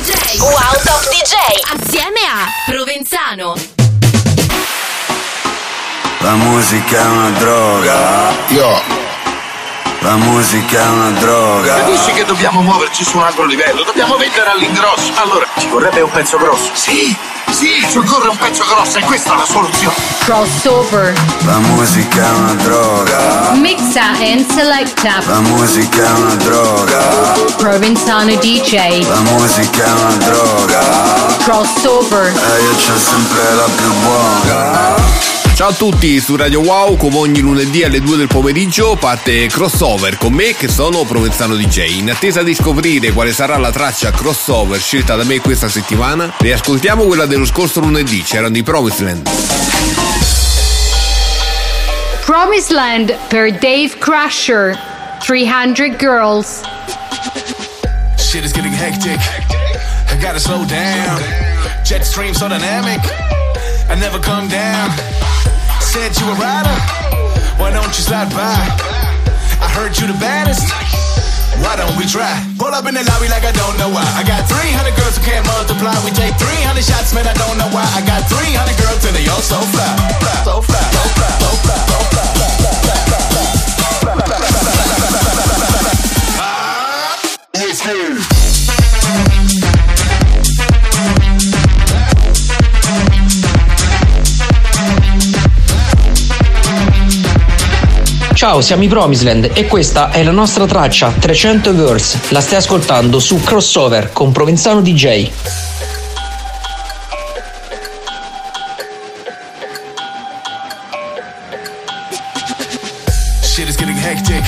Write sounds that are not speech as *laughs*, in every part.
DJ. Wow Top DJ. Assieme a Provenzano. La musica è una droga. Io. La musica è una droga. Capisci che dobbiamo muoverci su un altro livello? Dobbiamo vendere all'ingrosso. Allora, ci vorrebbe un pezzo grosso. Sì, sì, ci occorre un pezzo grosso e questa è la soluzione. Crossover. La musica è una droga. Mixa and selecta. La musica è una droga. Provenzano DJ. La musica è una droga. Crossover. E io c'ho sempre la più buona. Ciao a tutti, su Radio Wow, come ogni lunedì alle 2 del pomeriggio parte Crossover con me che sono Provenzano DJ. In attesa di scoprire quale sarà la traccia crossover scelta da me questa settimana, riascoltiamo quella dello scorso lunedì, c'erano i Promised Land. Promised Land per Dave Crusher. 300 Girls. Shit is getting hectic. I gotta slow down. Jet stream so dynamic. I never come down. Said you a rider. Why don't you slide by? I heard you the baddest. Why don't we try? Pull up in the lobby like I don't know why. I got 300 girls who can't multiply. We take 300 shots, man. I don't know why. I got 300 girls and they all so fly. So fly, so fly, so fly, so fly. Here. Ciao, siamo i Promisland e questa è la nostra traccia 300 Girls. La stai ascoltando su Crossover con Provenzano DJ. Shit is getting hectic.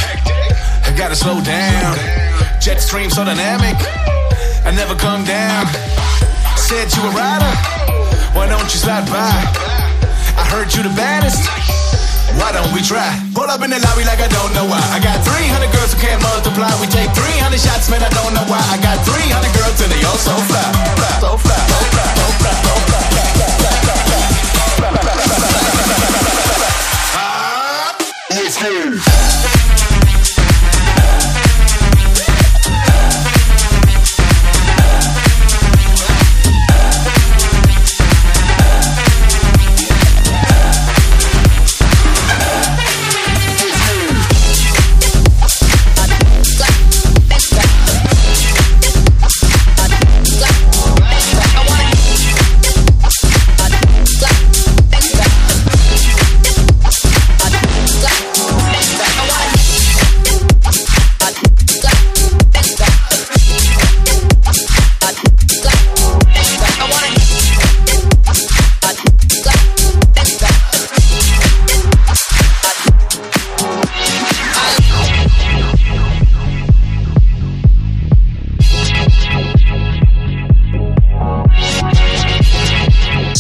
I gotta slow down. Jet stream so dynamic. I never come down. Said you a rider. Why don't you slide by? I heard you the baddest. Why don't we try? Pull up in the lobby like I don't know why. I got 300 girls who can't multiply. We take 300 shots, man. I don't know why. I got 300 girls and they all so fly. fly, So fly, so fly, so fly, so fly. It's here.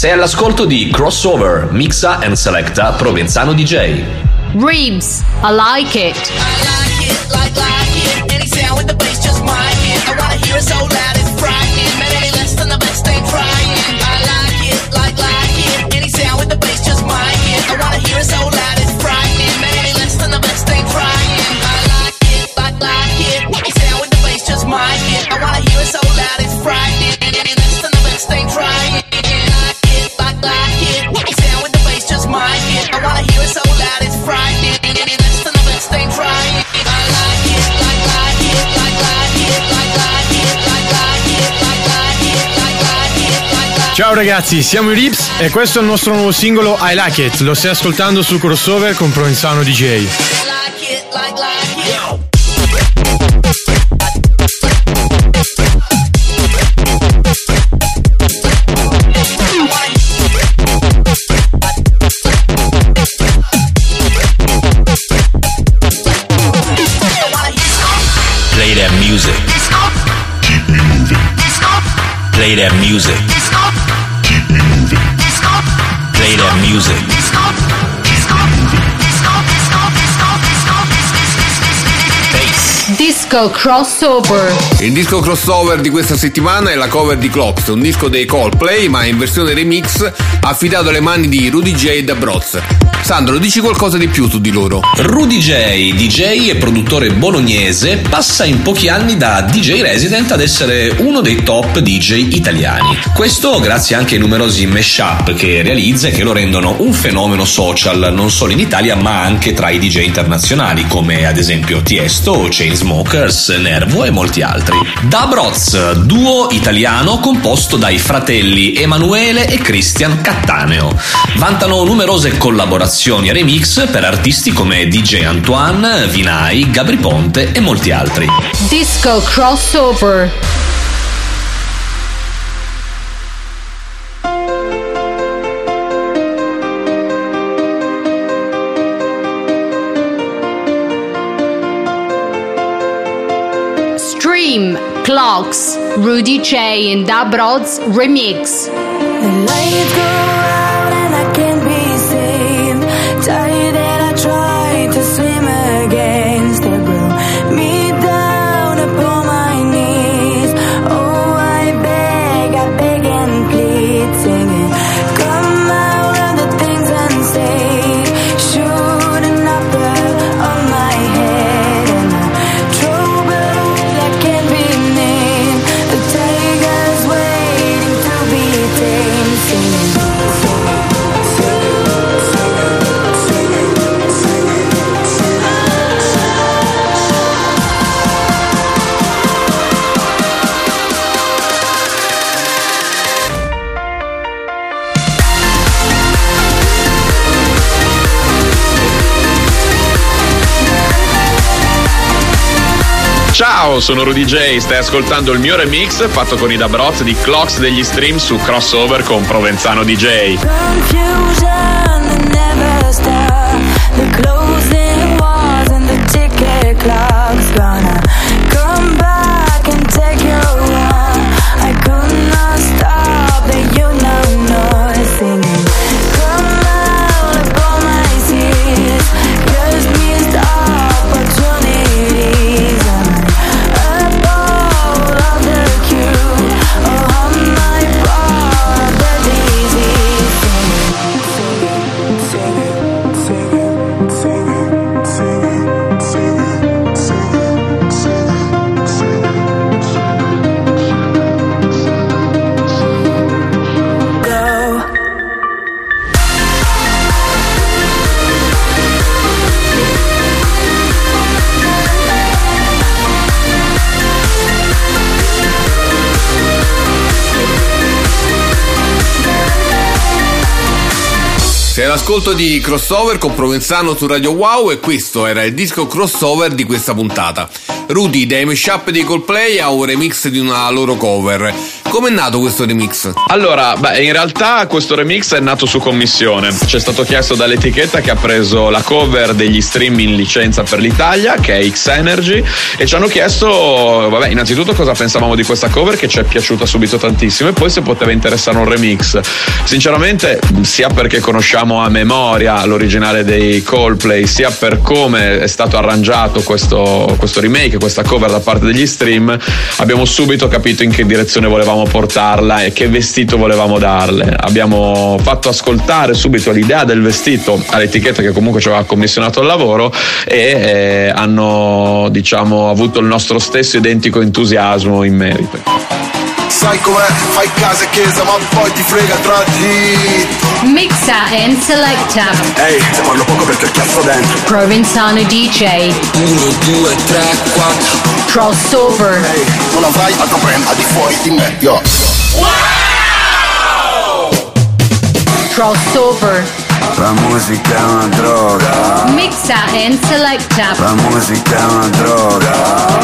Sei all'ascolto di Crossover, Mixa and Selecta Provenzano DJ. Reeves. I like it. like it, like, like it. Any sound with the bass, just mic it. I wanna hear it so loud it's frightening. Ciao ragazzi, siamo i Rips e questo è il nostro nuovo singolo I Like It. Lo stai ascoltando su Crossover con Provenzano DJ. like it, like, like it. Play that music. Play that music. Play that music. Bass. Disco Crossover. Il disco crossover di questa settimana è la cover di Clocks, un disco dei Coldplay ma in versione remix affidato alle mani di Rudy J da Broz. Sandro, dici qualcosa di più su di loro? Rudy J, DJ e produttore bolognese, passa in pochi anni da DJ resident ad essere uno dei top DJ italiani. Questo grazie anche ai numerosi mashup che realizza e che lo rendono un fenomeno social non solo in Italia ma anche tra i DJ internazionali come ad esempio Tiesto, Chainsmokers, Nervo e molti altri. Da Broz, duo italiano composto dai fratelli Emanuele e Christian Cattaneo. Vantano numerose collaborazioni e remix per artisti come DJ Antoine, Vinai, Gabri Ponte e molti altri. Disco Crossover. Clocks Rudy J and Dabrod's remix. Ciao, sono Rudy J, stai ascoltando il mio remix fatto con i Dabroz di Clocks degli stream su Crossover con Provenzano DJ. Sei all'ascolto di Crossover con Provenzano su Radio Wow e questo era il disco crossover di questa puntata. Rudy dai mashup dei Coldplay ha un remix di una loro cover. Com'è nato questo remix? Allora, beh, in realtà questo remix è nato su commissione. Ci è stato chiesto dall'etichetta che ha preso la cover degli stream in licenza per l'Italia, che è X Energy, e ci hanno chiesto, vabbè, innanzitutto cosa pensavamo di questa cover che ci è piaciuta subito tantissimo e poi se poteva interessare un remix. Sinceramente, sia perché conosciamo a memoria l'originale dei Coldplay, sia per come è stato arrangiato questo, questo remake, questa cover da parte degli stream, abbiamo subito capito in che direzione volevamo portarla e che vestito volevamo darle. Abbiamo fatto ascoltare subito l'idea del vestito all'etichetta che comunque ci aveva commissionato il lavoro e eh, hanno diciamo avuto il nostro stesso identico entusiasmo in merito. Sai com'è, fai casa e chiesa ma poi ti frega tra di Mixa and selecta. Ehi, se parlo poco perché cazzo dentro Provenzano DJ. 1, 2, 3, 4 Crossover. Ehi, non avrai altro brand al di fuori di me, yo Crossover. La musica è una droga Mixa and selecta. La musica è una droga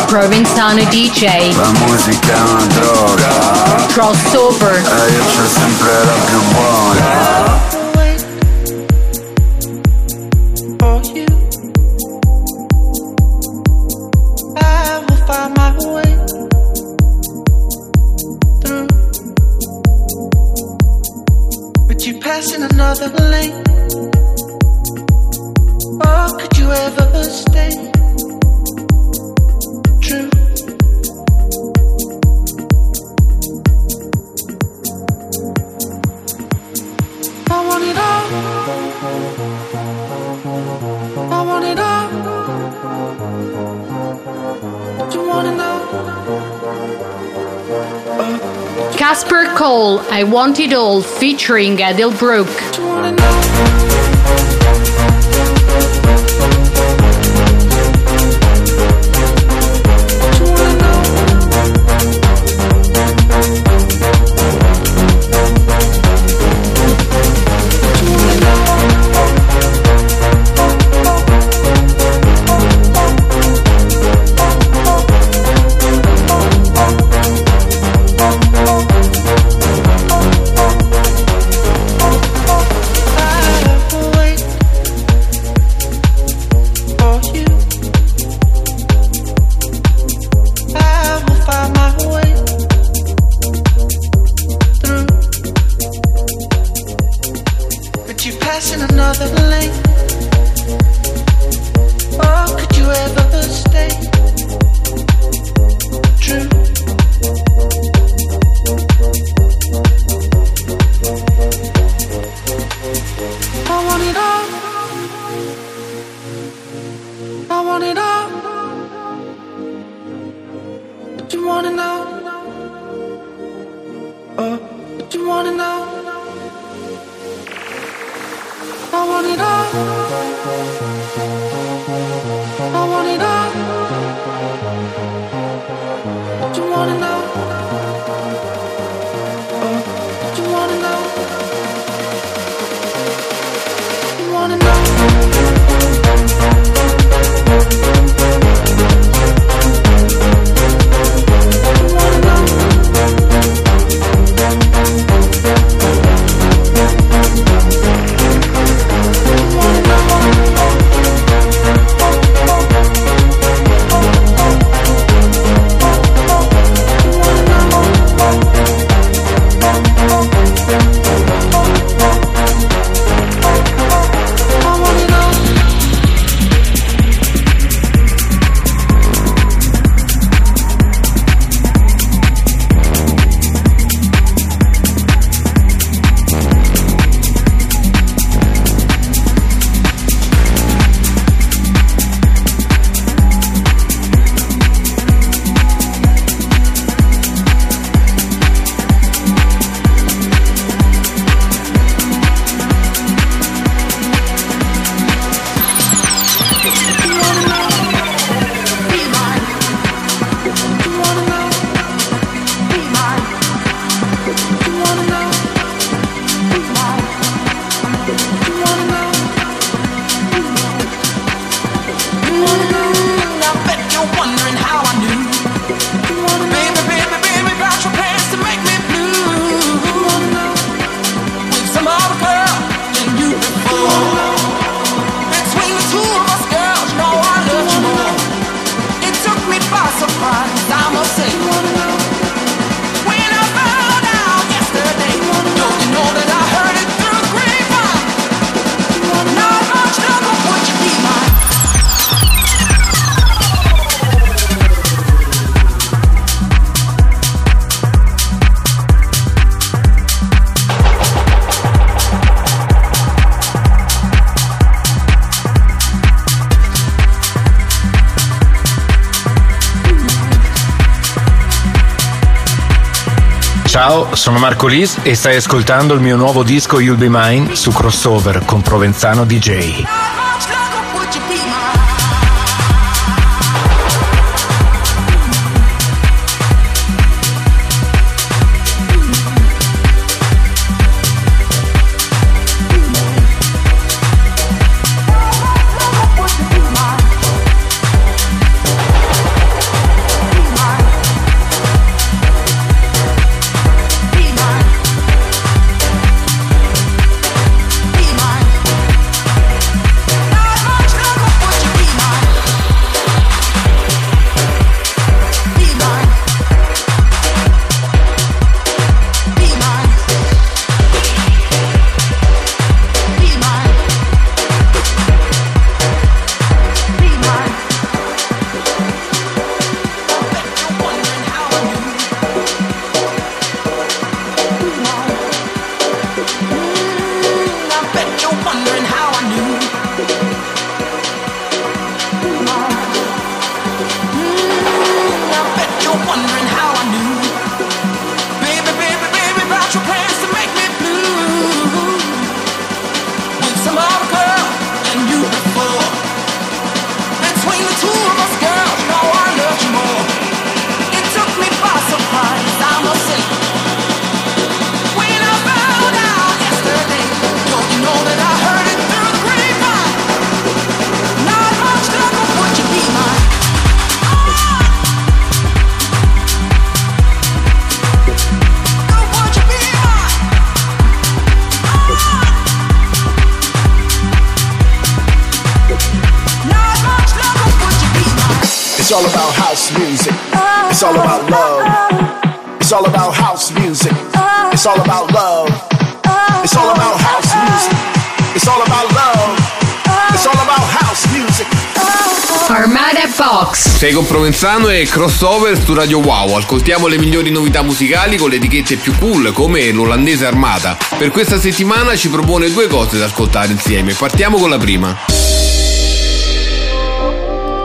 Provenzano DJ. La musica è una droga Crossover. E eh, io c'ho sempre la più buona for you. I Casper Cole, I Want It All, featuring Adele Brooke. Ciao, sono Marco Lis e stai ascoltando il mio nuovo disco You'll Be Mine su crossover con Provenzano DJ. Stay? all about house music. It's all about love. It's all about house music. It's all about love. It's all about house music. It's all about love. It's all about house music. Armada Box. Sei con Provenzano e crossover su Radio Wow. Ascoltiamo le migliori novità musicali con le etichette più cool come l'olandese Armata. Per questa settimana ci propone due cose da ascoltare insieme. Partiamo con la prima.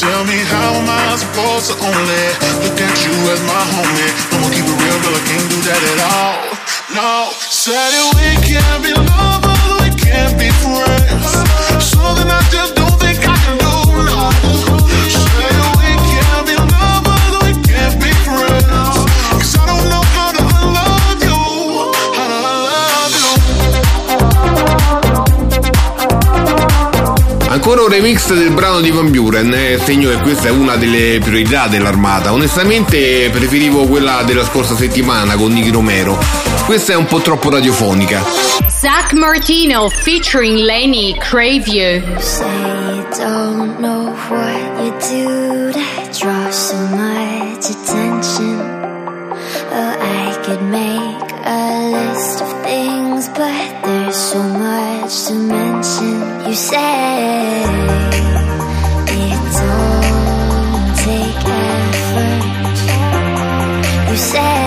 Tell me how am I supposed to only look at you as my homie? No one keep it real, girl, I can't do that at all. No, said we can't be lovers, we can't be friends. Something I just Ancora un remix del brano di Van Buren, eh, segno che questa è una delle priorità dell'armata. Onestamente preferivo quella della scorsa settimana con Nicky Romero. Questa è un po' troppo radiofonica. Zach Martino featuring Lenny Crave You. you don't know what you do to draw so much attention. Oh, I could make a list of things, but there's so much to mention. You say it don't take effort. You say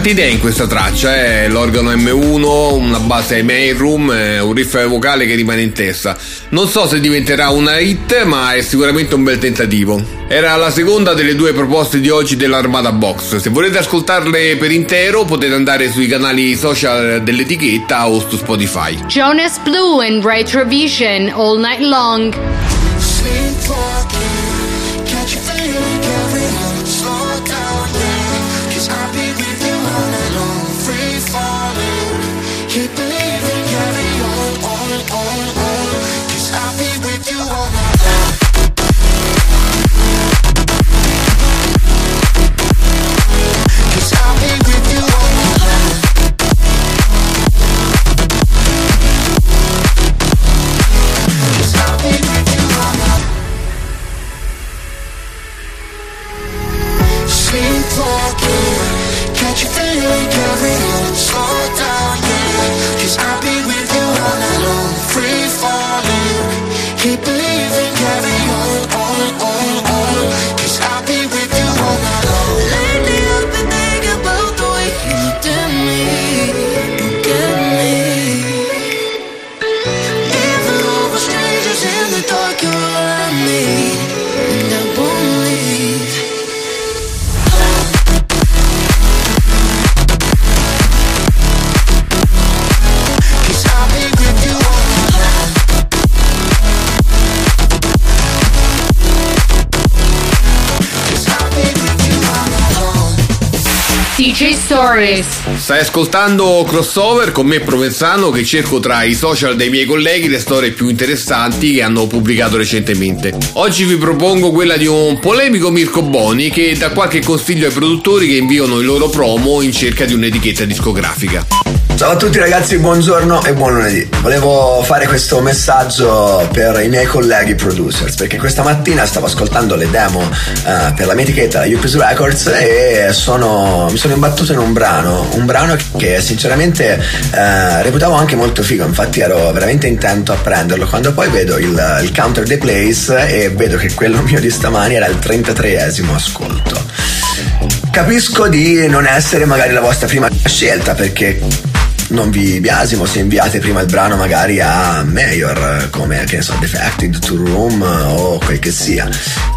Tante idee in questa traccia, eh? l'organo M1, una base main room, eh, un riff vocale che rimane in testa. Non so se diventerà una hit, ma è sicuramente un bel tentativo. Era la seconda delle due proposte di oggi dell'Armada Box. Se volete ascoltarle per intero potete andare sui canali social dell'etichetta o su Spotify. Jonas Blue and Retrovision All Night Long. Sleepwalking, in the dark, you're all I need, Stories. Stai ascoltando Crossover con me Provenzano che cerco tra i social dei miei colleghi le storie più interessanti che hanno pubblicato recentemente. Oggi vi propongo quella di un polemico Mirko Boni che dà qualche consiglio ai produttori che inviano i loro promo in cerca di un'etichetta discografica. Ciao a tutti ragazzi, buongiorno e buon lunedì. Volevo fare questo messaggio per i miei colleghi producers perché questa mattina stavo ascoltando le demo eh, per la mia etichetta, Yuppies Records e sono, mi sono imbattuto in un brano, un brano che sinceramente eh, reputavo anche molto figo, infatti ero veramente intento a prenderlo quando poi vedo il, il counter dei plays e vedo che quello *laughs* mio di stamani era il 33esimo ascolto. Capisco di non essere magari la vostra prima scelta perché non vi biasimo se inviate prima il brano magari a Mayor come che ne so Defected to Room o quel che sia.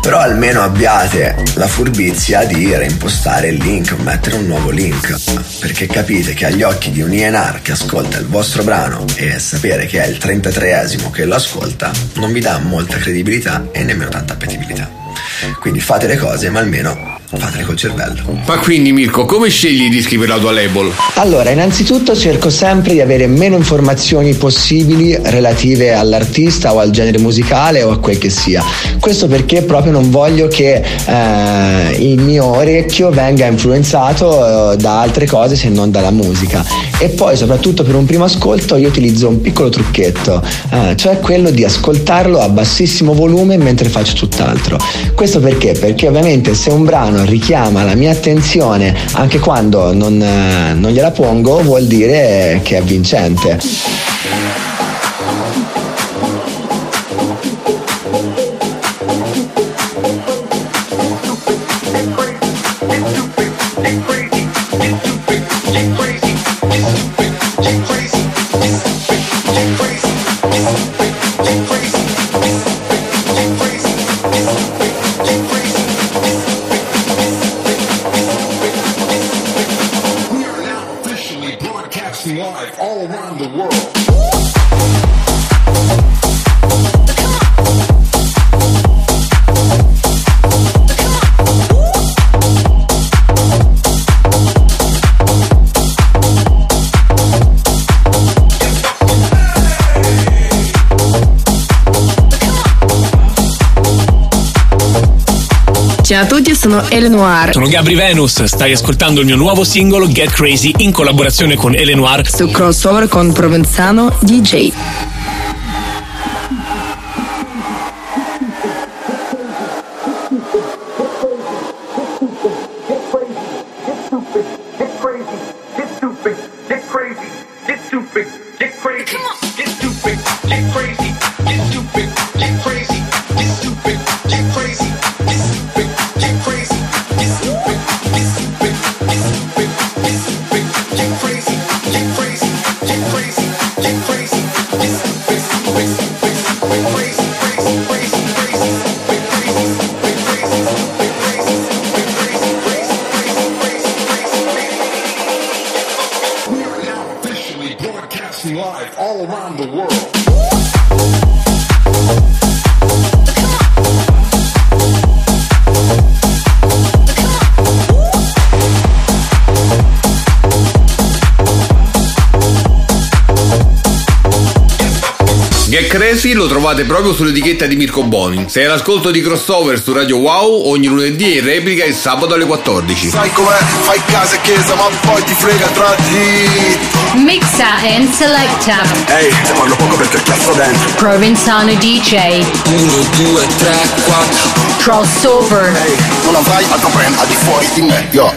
Però almeno abbiate la furbizia di reimpostare il link mettere un nuovo link. Perché capite che agli occhi di un INR che ascolta il vostro brano e sapere che è il 33esimo che lo ascolta non vi dà molta credibilità e nemmeno tanta appetibilità. Quindi fate le cose ma almeno fatele col cervello Ma quindi Mirko, come scegli i dischi per la tua label? Allora, innanzitutto cerco sempre di avere meno informazioni possibili relative all'artista o al genere musicale o a quel che sia. Questo perché proprio non voglio che eh, il mio orecchio venga influenzato eh, da altre cose se non dalla musica. E poi, soprattutto per un primo ascolto, io utilizzo un piccolo trucchetto, eh, cioè quello di ascoltarlo a bassissimo volume mentre faccio tutt'altro. Questo perché? Perché ovviamente se un brano richiama la mia attenzione anche quando non, eh, non gliela pongo, vuol dire che è vincente. Tutti, sono Ele Noir. Sono Gabri Venus, stai ascoltando il mio nuovo singolo Get Crazy in collaborazione con Ele Noir Su crossover con Provenzano DJ. Trovate proprio sull'etichetta di Mirko Boni. Sei all'ascolto di Crossover su Radio Wow ogni lunedì e in replica il sabato alle 14. Sai com'è? Fai casa e chiesa, ma poi ti frega tra di. Mixa and selecta. Ehi, se parlo poco perché cazzo dentro. Provenzano DJ. 1, 2, 3, 4. Crossover. Ehi, non avrai altro brand al di fuori di me. Yo.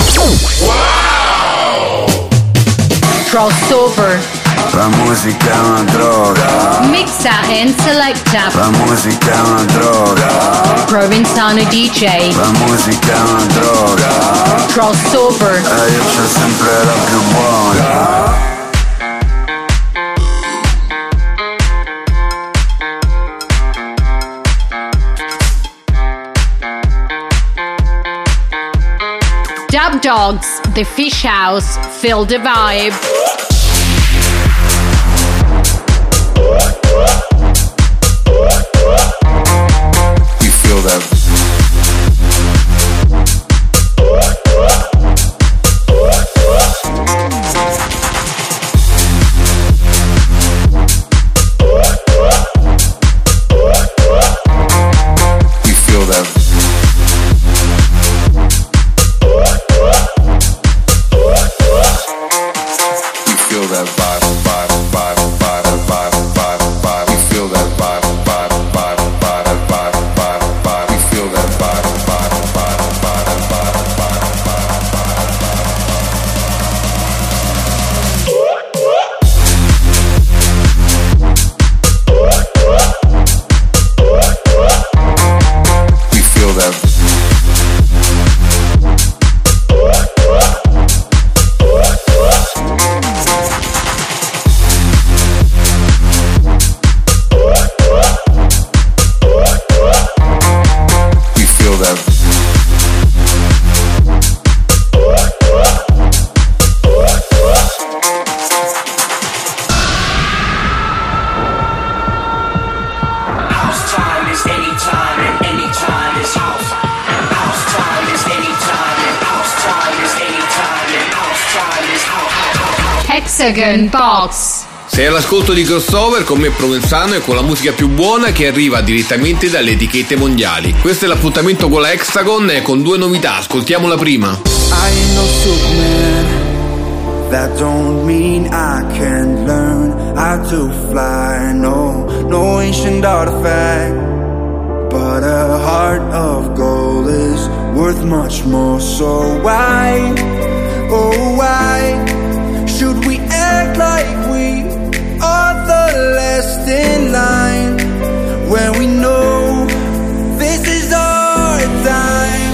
Crossover. La musica è una droga, Mixa and selecta. la musica è una droga, DJ. la musica è una droga. Crossover. E io c'ho sempre la più buona. Dub Dogs. The Fish House. Feel the vibe. Hexagon Box. Sei all'ascolto di crossover con me Provenzano e con la musica più buona che arriva direttamente dalle etichette mondiali. Questo è l'appuntamento con la Hexagon e con due novità, ascoltiamo la prima. I ain't no Superman. That don't mean I can't learn how to fly. No, no ancient artifact. But a heart of gold is worth much more. So why, oh why, act like we are the last in line when we know this is our time?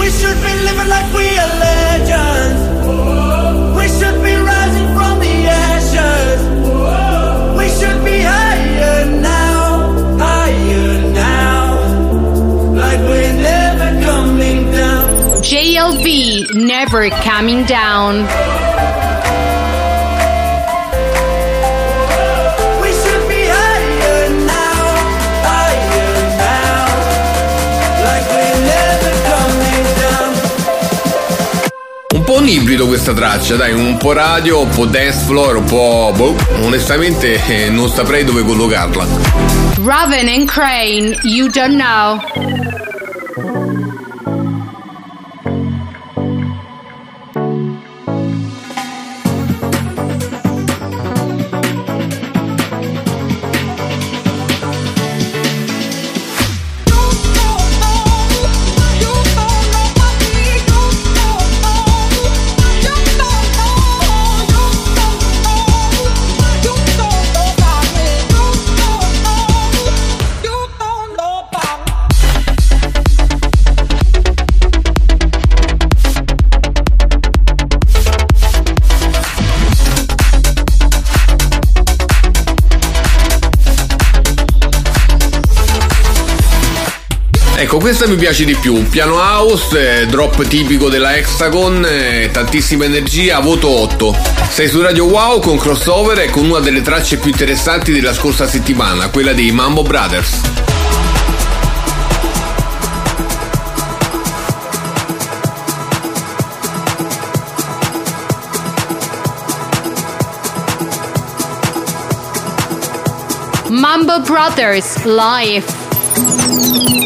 We should be living like we are legends. We should be rising from the ashes. We should be higher now, higher now. Like we're never coming down. JLV Never Coming Down. Po' un ibrido questa traccia, dai, un po' radio, un po' dance floor, un po'... boh, onestamente eh, non saprei dove collocarla. Raven and Crane, You Don't Know. Ecco, questa mi piace di più. Piano house, eh, drop tipico della Hexagon, eh, tantissima energia, voto 8. Sei su Radio Wow con crossover e con una delle tracce più interessanti della scorsa settimana, quella dei Mambo Brothers. Mambo Brothers Live.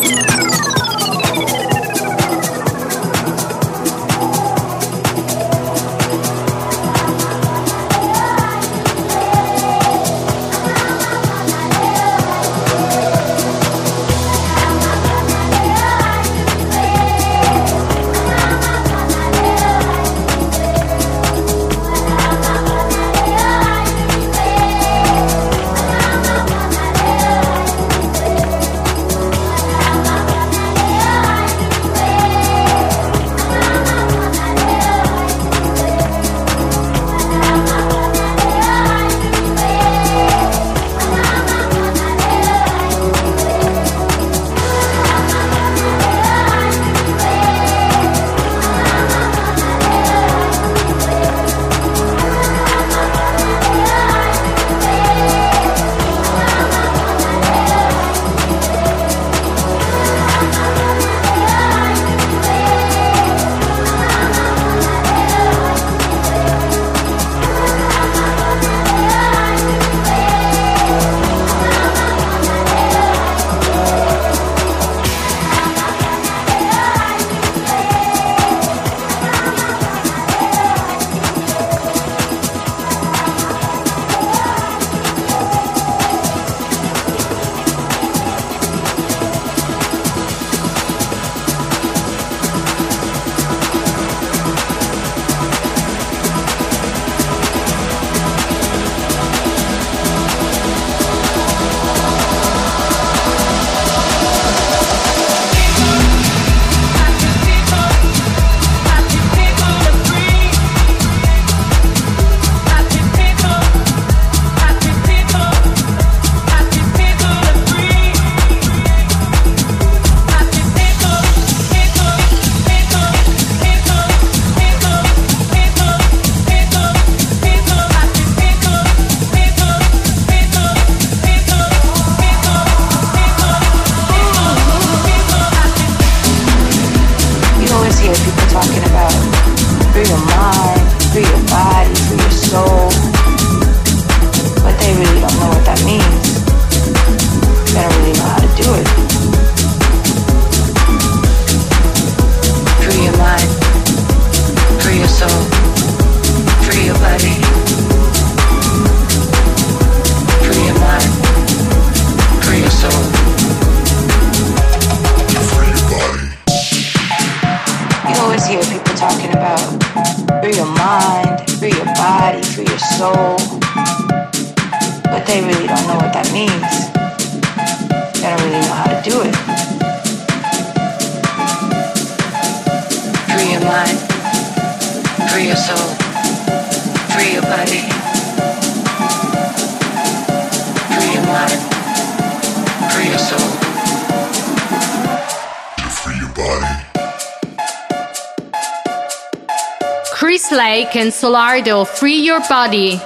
Lake and Solardo, Free Your Body.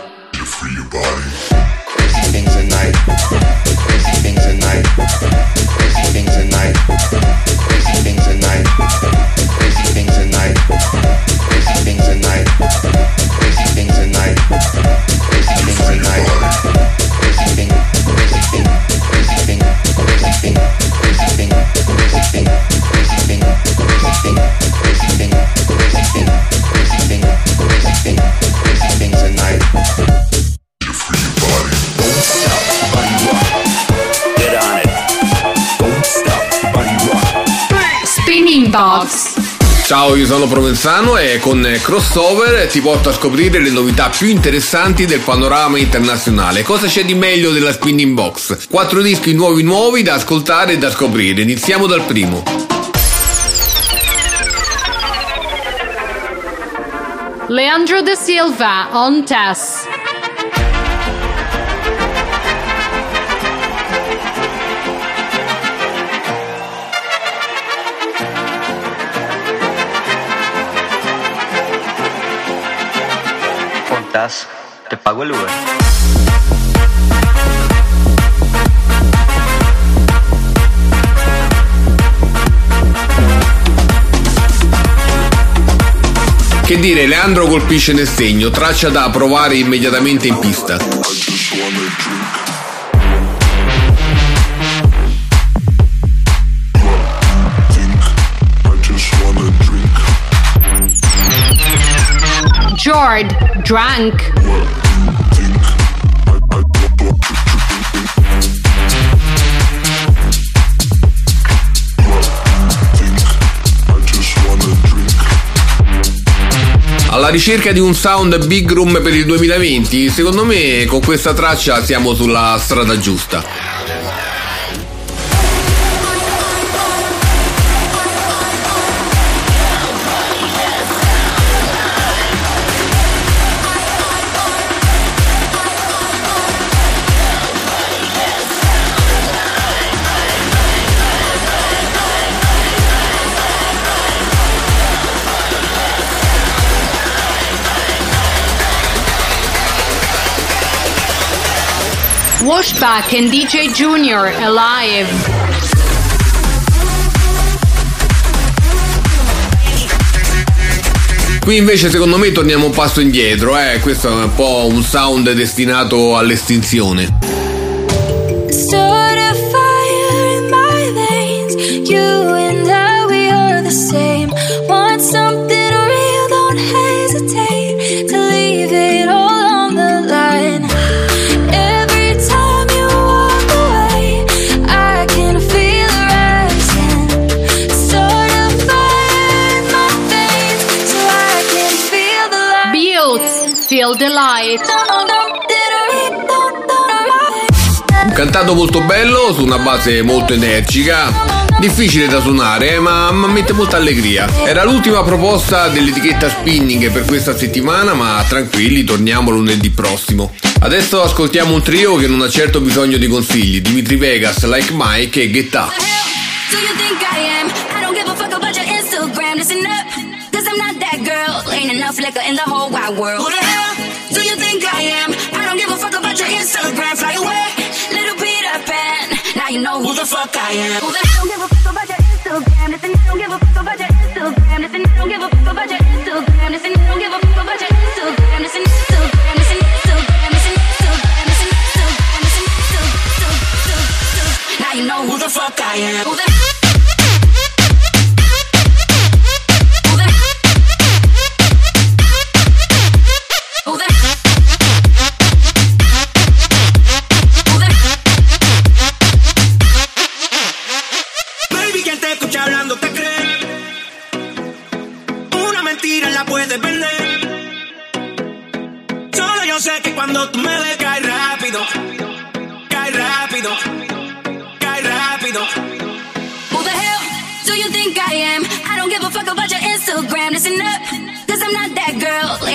Ciao, io sono Provenzano e con Crossover ti porto a scoprire le novità più interessanti del panorama internazionale. Cosa c'è di meglio della Spinning Box? Quattro dischi nuovi nuovi da ascoltare e da scoprire. Iniziamo dal primo. Leandro da Silva, On Tess. Pontas, te pago el Uber. Che dire, Leandro colpisce nel segno, traccia da provare immediatamente in pista. Jord, Drunk. Alla ricerca di un sound big room per il 2020, secondo me con questa traccia siamo sulla strada giusta. Washback and DJ Junior, Alive. Qui invece secondo me torniamo un passo indietro, eh. questo è un po' un sound destinato all'estinzione. Beats, Feel the Light. Un cantato molto bello su una base molto energica. Difficile da suonare, ma, ma mette molta allegria. Era l'ultima proposta dell'etichetta Spinning per questa settimana, ma tranquilli, torniamo lunedì prossimo. Adesso ascoltiamo un trio che non ha certo bisogno di consigli: Dimitri Vegas, Like Mike e Get Up. Do you the fuck I am. The hell don't give a fuck about your Instagram? Listen, I don't give a fuck about your Instagram. Listen, I don't give a fuck about your Instagram. Listen, I don't give a fuck about your Instagram. Listen, Instagram. Listen, Instagram. Listen, Instagram. Listen, Instagram. Now you know who the fuck I am.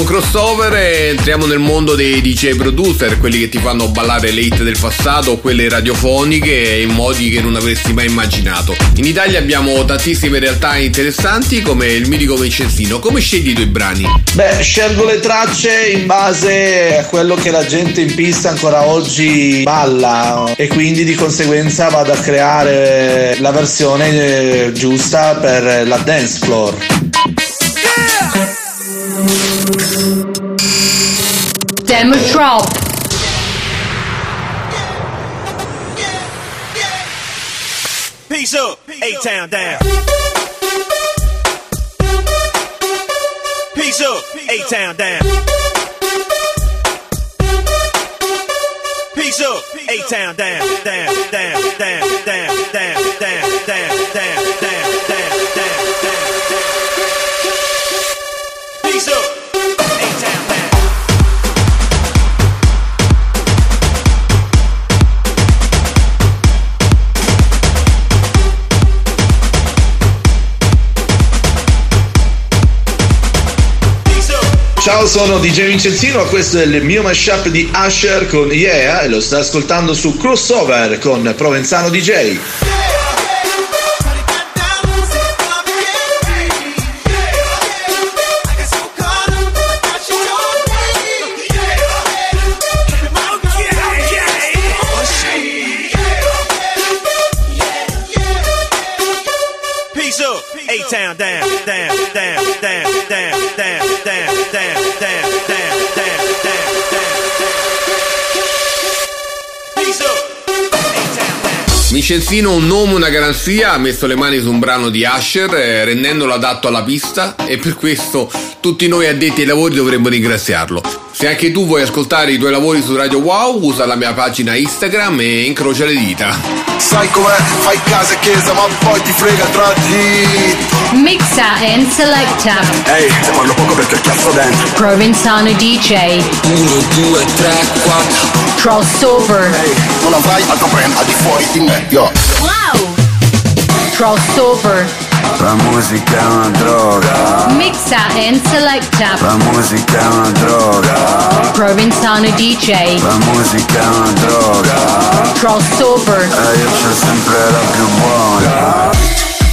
Con crossover eh, entriamo nel mondo dei DJ producer, quelli che ti fanno ballare le hit del passato, quelle radiofoniche in modi che non avresti mai immaginato. In Italia abbiamo tantissime realtà interessanti come il mitico Vincenzino. Come scegli i tuoi brani? Beh, scelgo le tracce in base a quello che la gente in pista ancora oggi balla e quindi di conseguenza vado a creare la versione eh, giusta per la dance floor. Demo Drop. Peace up, A Town down. Peace up, A Town down. Peace up, A Town down, down, down, down, down, down, down, down, down, down, down, Ciao, sono DJ Vincenzino, questo è il mio mashup di Usher con Yeah e lo sta ascoltando su Crossover con Provenzano DJ. Vincenzino, un nome, una garanzia, ha messo le mani su un brano di Usher eh, rendendolo adatto alla pista e per questo tutti noi addetti ai lavori dovremmo ringraziarlo. Se anche tu vuoi ascoltare i tuoi lavori su Radio Wow, usa la mia pagina Instagram e incrocia le dita. Sai com'è? Fai casa e chiesa, ma poi ti frega tra di. Mixa and selecta. Ehi, se parlo poco perché cazzo dentro. Provenzano DJ. 1, 2, 3, 4. Crossover. Non avrai altro brand al di fuori di me, yo. Wow. Crossover. La musica è una droga. Mixa and selecta. La musica è una droga. Provenzano DJ. La musica è una droga. Crossover. E io c'ho sempre la più buona.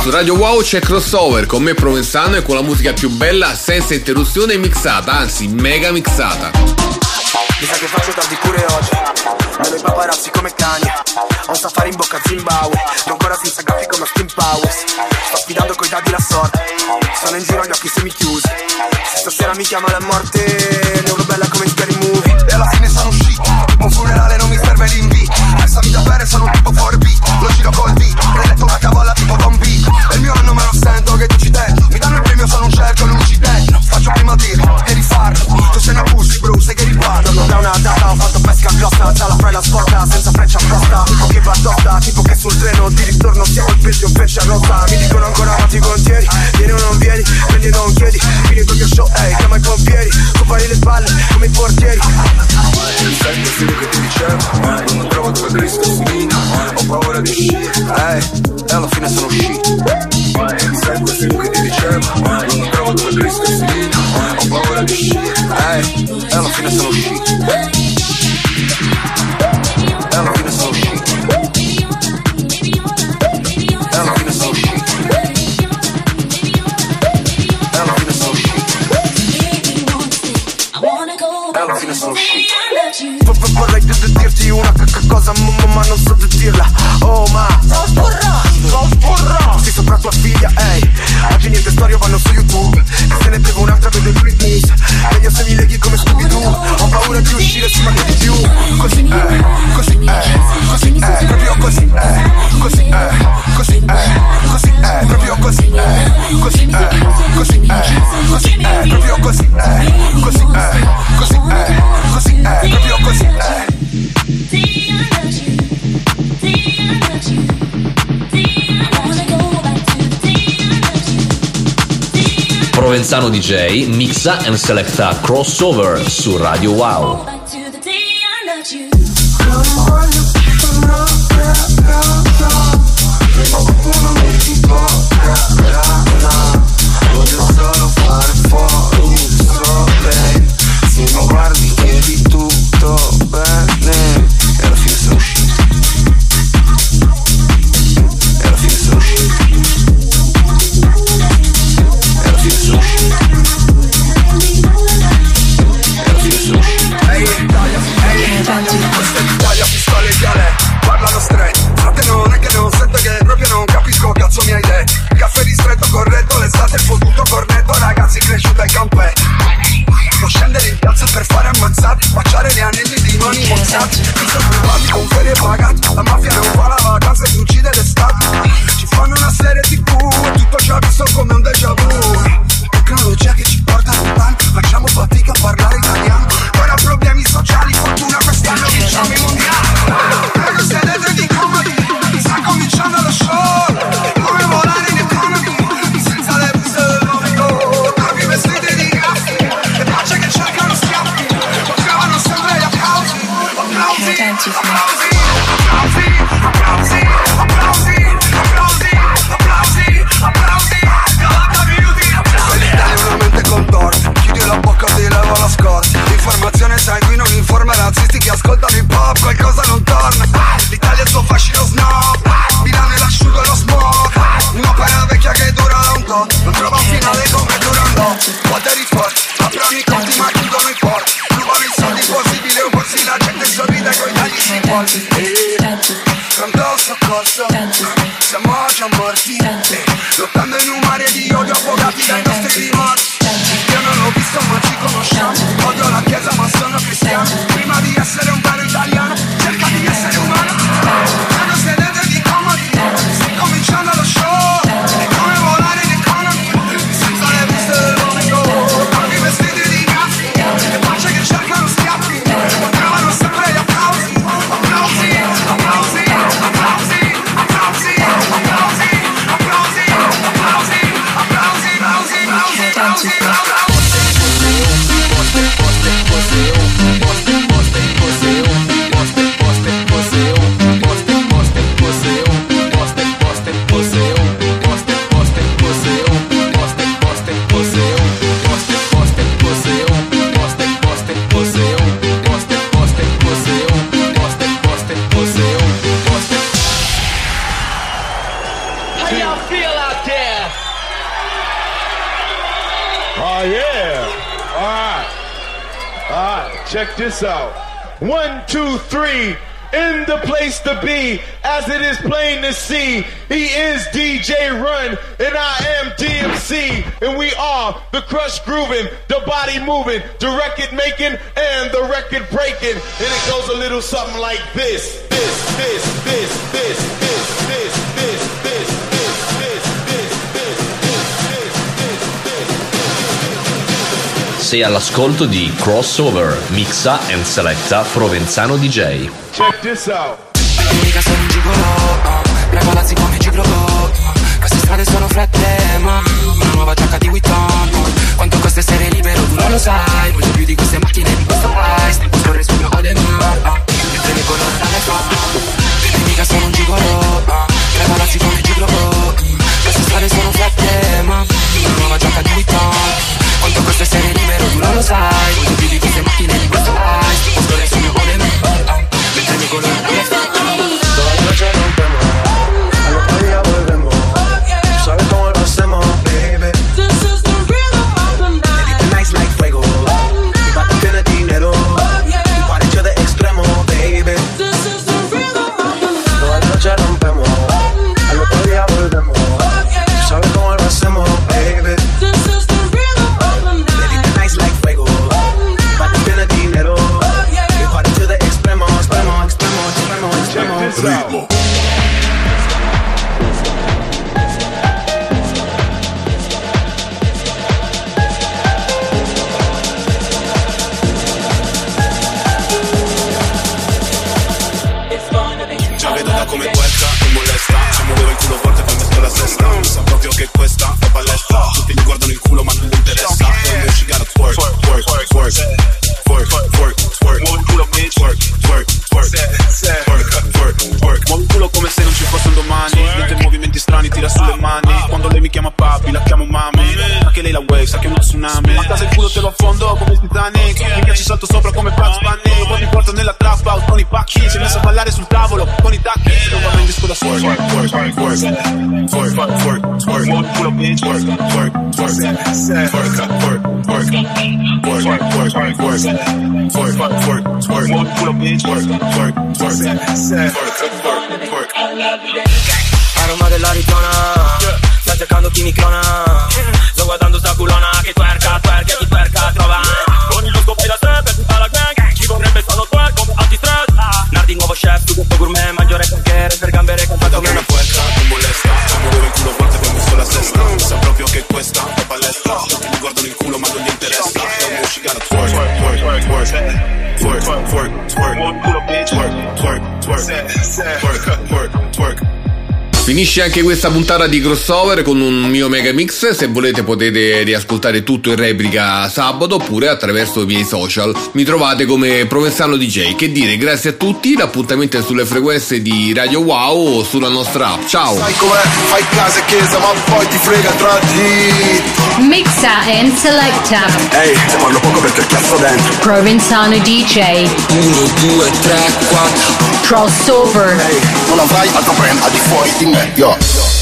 Su Radio Wow c'è crossover con me Provenzano e con la musica più bella senza interruzione mixata, anzi mega mixata. Mi sa che faccio tardi pure oggi Vedo i paparazzi come cani Ho un safari in bocca a Zimbabwe Sto ancora senza graffi come Steam Powers Sto sfidando coi dadi la sorte Sono in giro agli occhi semichiusi Se stasera mi chiama la morte Ne urlo bella come in scary movie E alla fine sono uscito. Un funerale non mi serve l'invito. Restami da bere, sono un tipo fuori beat. Lo giro col beat. Hai letto una cavola tipo Don B. E il mio anno me lo sento che dici te. Mi danno il premio, sono un cerco, luci te. Faccio prima dirlo e rifarlo. Tu sei una pussy, bruce che ripartono Da una data ho fatto pesca grossa Già la fai la sporta senza freccia apposta. Tipo che va tosta, tipo che sul treno Di ritorno siamo il peggio in freccia rossa Mi dicono ancora ma ti contieni? Vieni o non vieni, prendi e non chiedi. Finito il mio show, ehi, hey, chiama i pompieri. Fai le spalle come i portieri. Sei il che ti dicevo? Eh, non trovo dove Cristo smina Ho paura di uscire, ehi E alla fine sono uscito Sei il che ti dicevo? Eh, non trovo dove Cristo smina Ho paura di uscire. Casa Mogi. Lenzano DJ mixa and selecta Crossover su Radio Wow. MC. He is DJ Run, and I am DMC. And we are the crush grooving, the body moving, the record making, and the record breaking. And it goes a little something like this, this, this, this, this, this, this, this, this. sei all'ascolto di Crossover, mixa and selecta Provenzano DJ. Check this out. Regolazzi come il ciclopop Queste strade sono fredde ma Una nuova giacca di Witton Quanto costa essere libero tu non lo sai. Voglio più di queste macchine di questo price Tempo scorre sul mio Audemars Mentre mi colora dalle fa mica sono un gigolo. Tre palazzi con Queste strade sono fredde ma Una nuova giacca di Witton Quanto costa essere libero tu non lo sai. Voglio più di queste macchine di questo fosse un domani Niente movimenti strani, tira sulle mani Quando lei mi chiama papi, la chiamo mami Perché lei la wave, sa che è uno tsunami A casa il culo te lo affondo come il Titanic Mi piace salto sopra come Bugs Bunny Poi mi porto nella trap out con i pacchi Si è messa a ballare sul tavolo con i tacchi Non va in disco da solo Work, work, work, work Work, work, work Work, culo bitch Work, work, work Work, work, work Work, work, work Work, work, work Work, culo bitch Work, work, work Work twerk, twerk. A Roma dell'Arizona Sta cercando chi mi clona Sto guardando sta culona Che twerka, twerka, chi twerka trova Con il scopo da sé per tutta la gang Chi vorrebbe sono twerk come antistress Nardi nuovo chef, tu questo gourmet Mangio re cantiere per gambere Cantato Come una puerca, mi molesta Mi muove il culo a volte poi messo la sesta Sa proprio che questa è palestra Mi guardano il culo ma non gli interessa È un gotta twerk, twerk, twerk, twerk Twerk, twerk, twerk, twerk, twerk, twerk, twerk, twerk, twerk. Finisce anche questa puntata di crossover con un mio mega mix. Se volete potete riascoltare tutto in replica sabato oppure attraverso i miei social. Mi trovate come Provenzano DJ. Che dire, grazie a tutti. L'appuntamento è sulle frequenze di Radio Wow o sulla nostra app. Ciao! Sai com'è? Fai casa e chiesa, ma poi ti frega tra di. Mixa and selecta. Ehi, se parlo poco perché cazzo dentro Provenzano DJ. 1, 2, 3, 4 Crossover. Non avrai altro brand al di fuori di me, Yeah.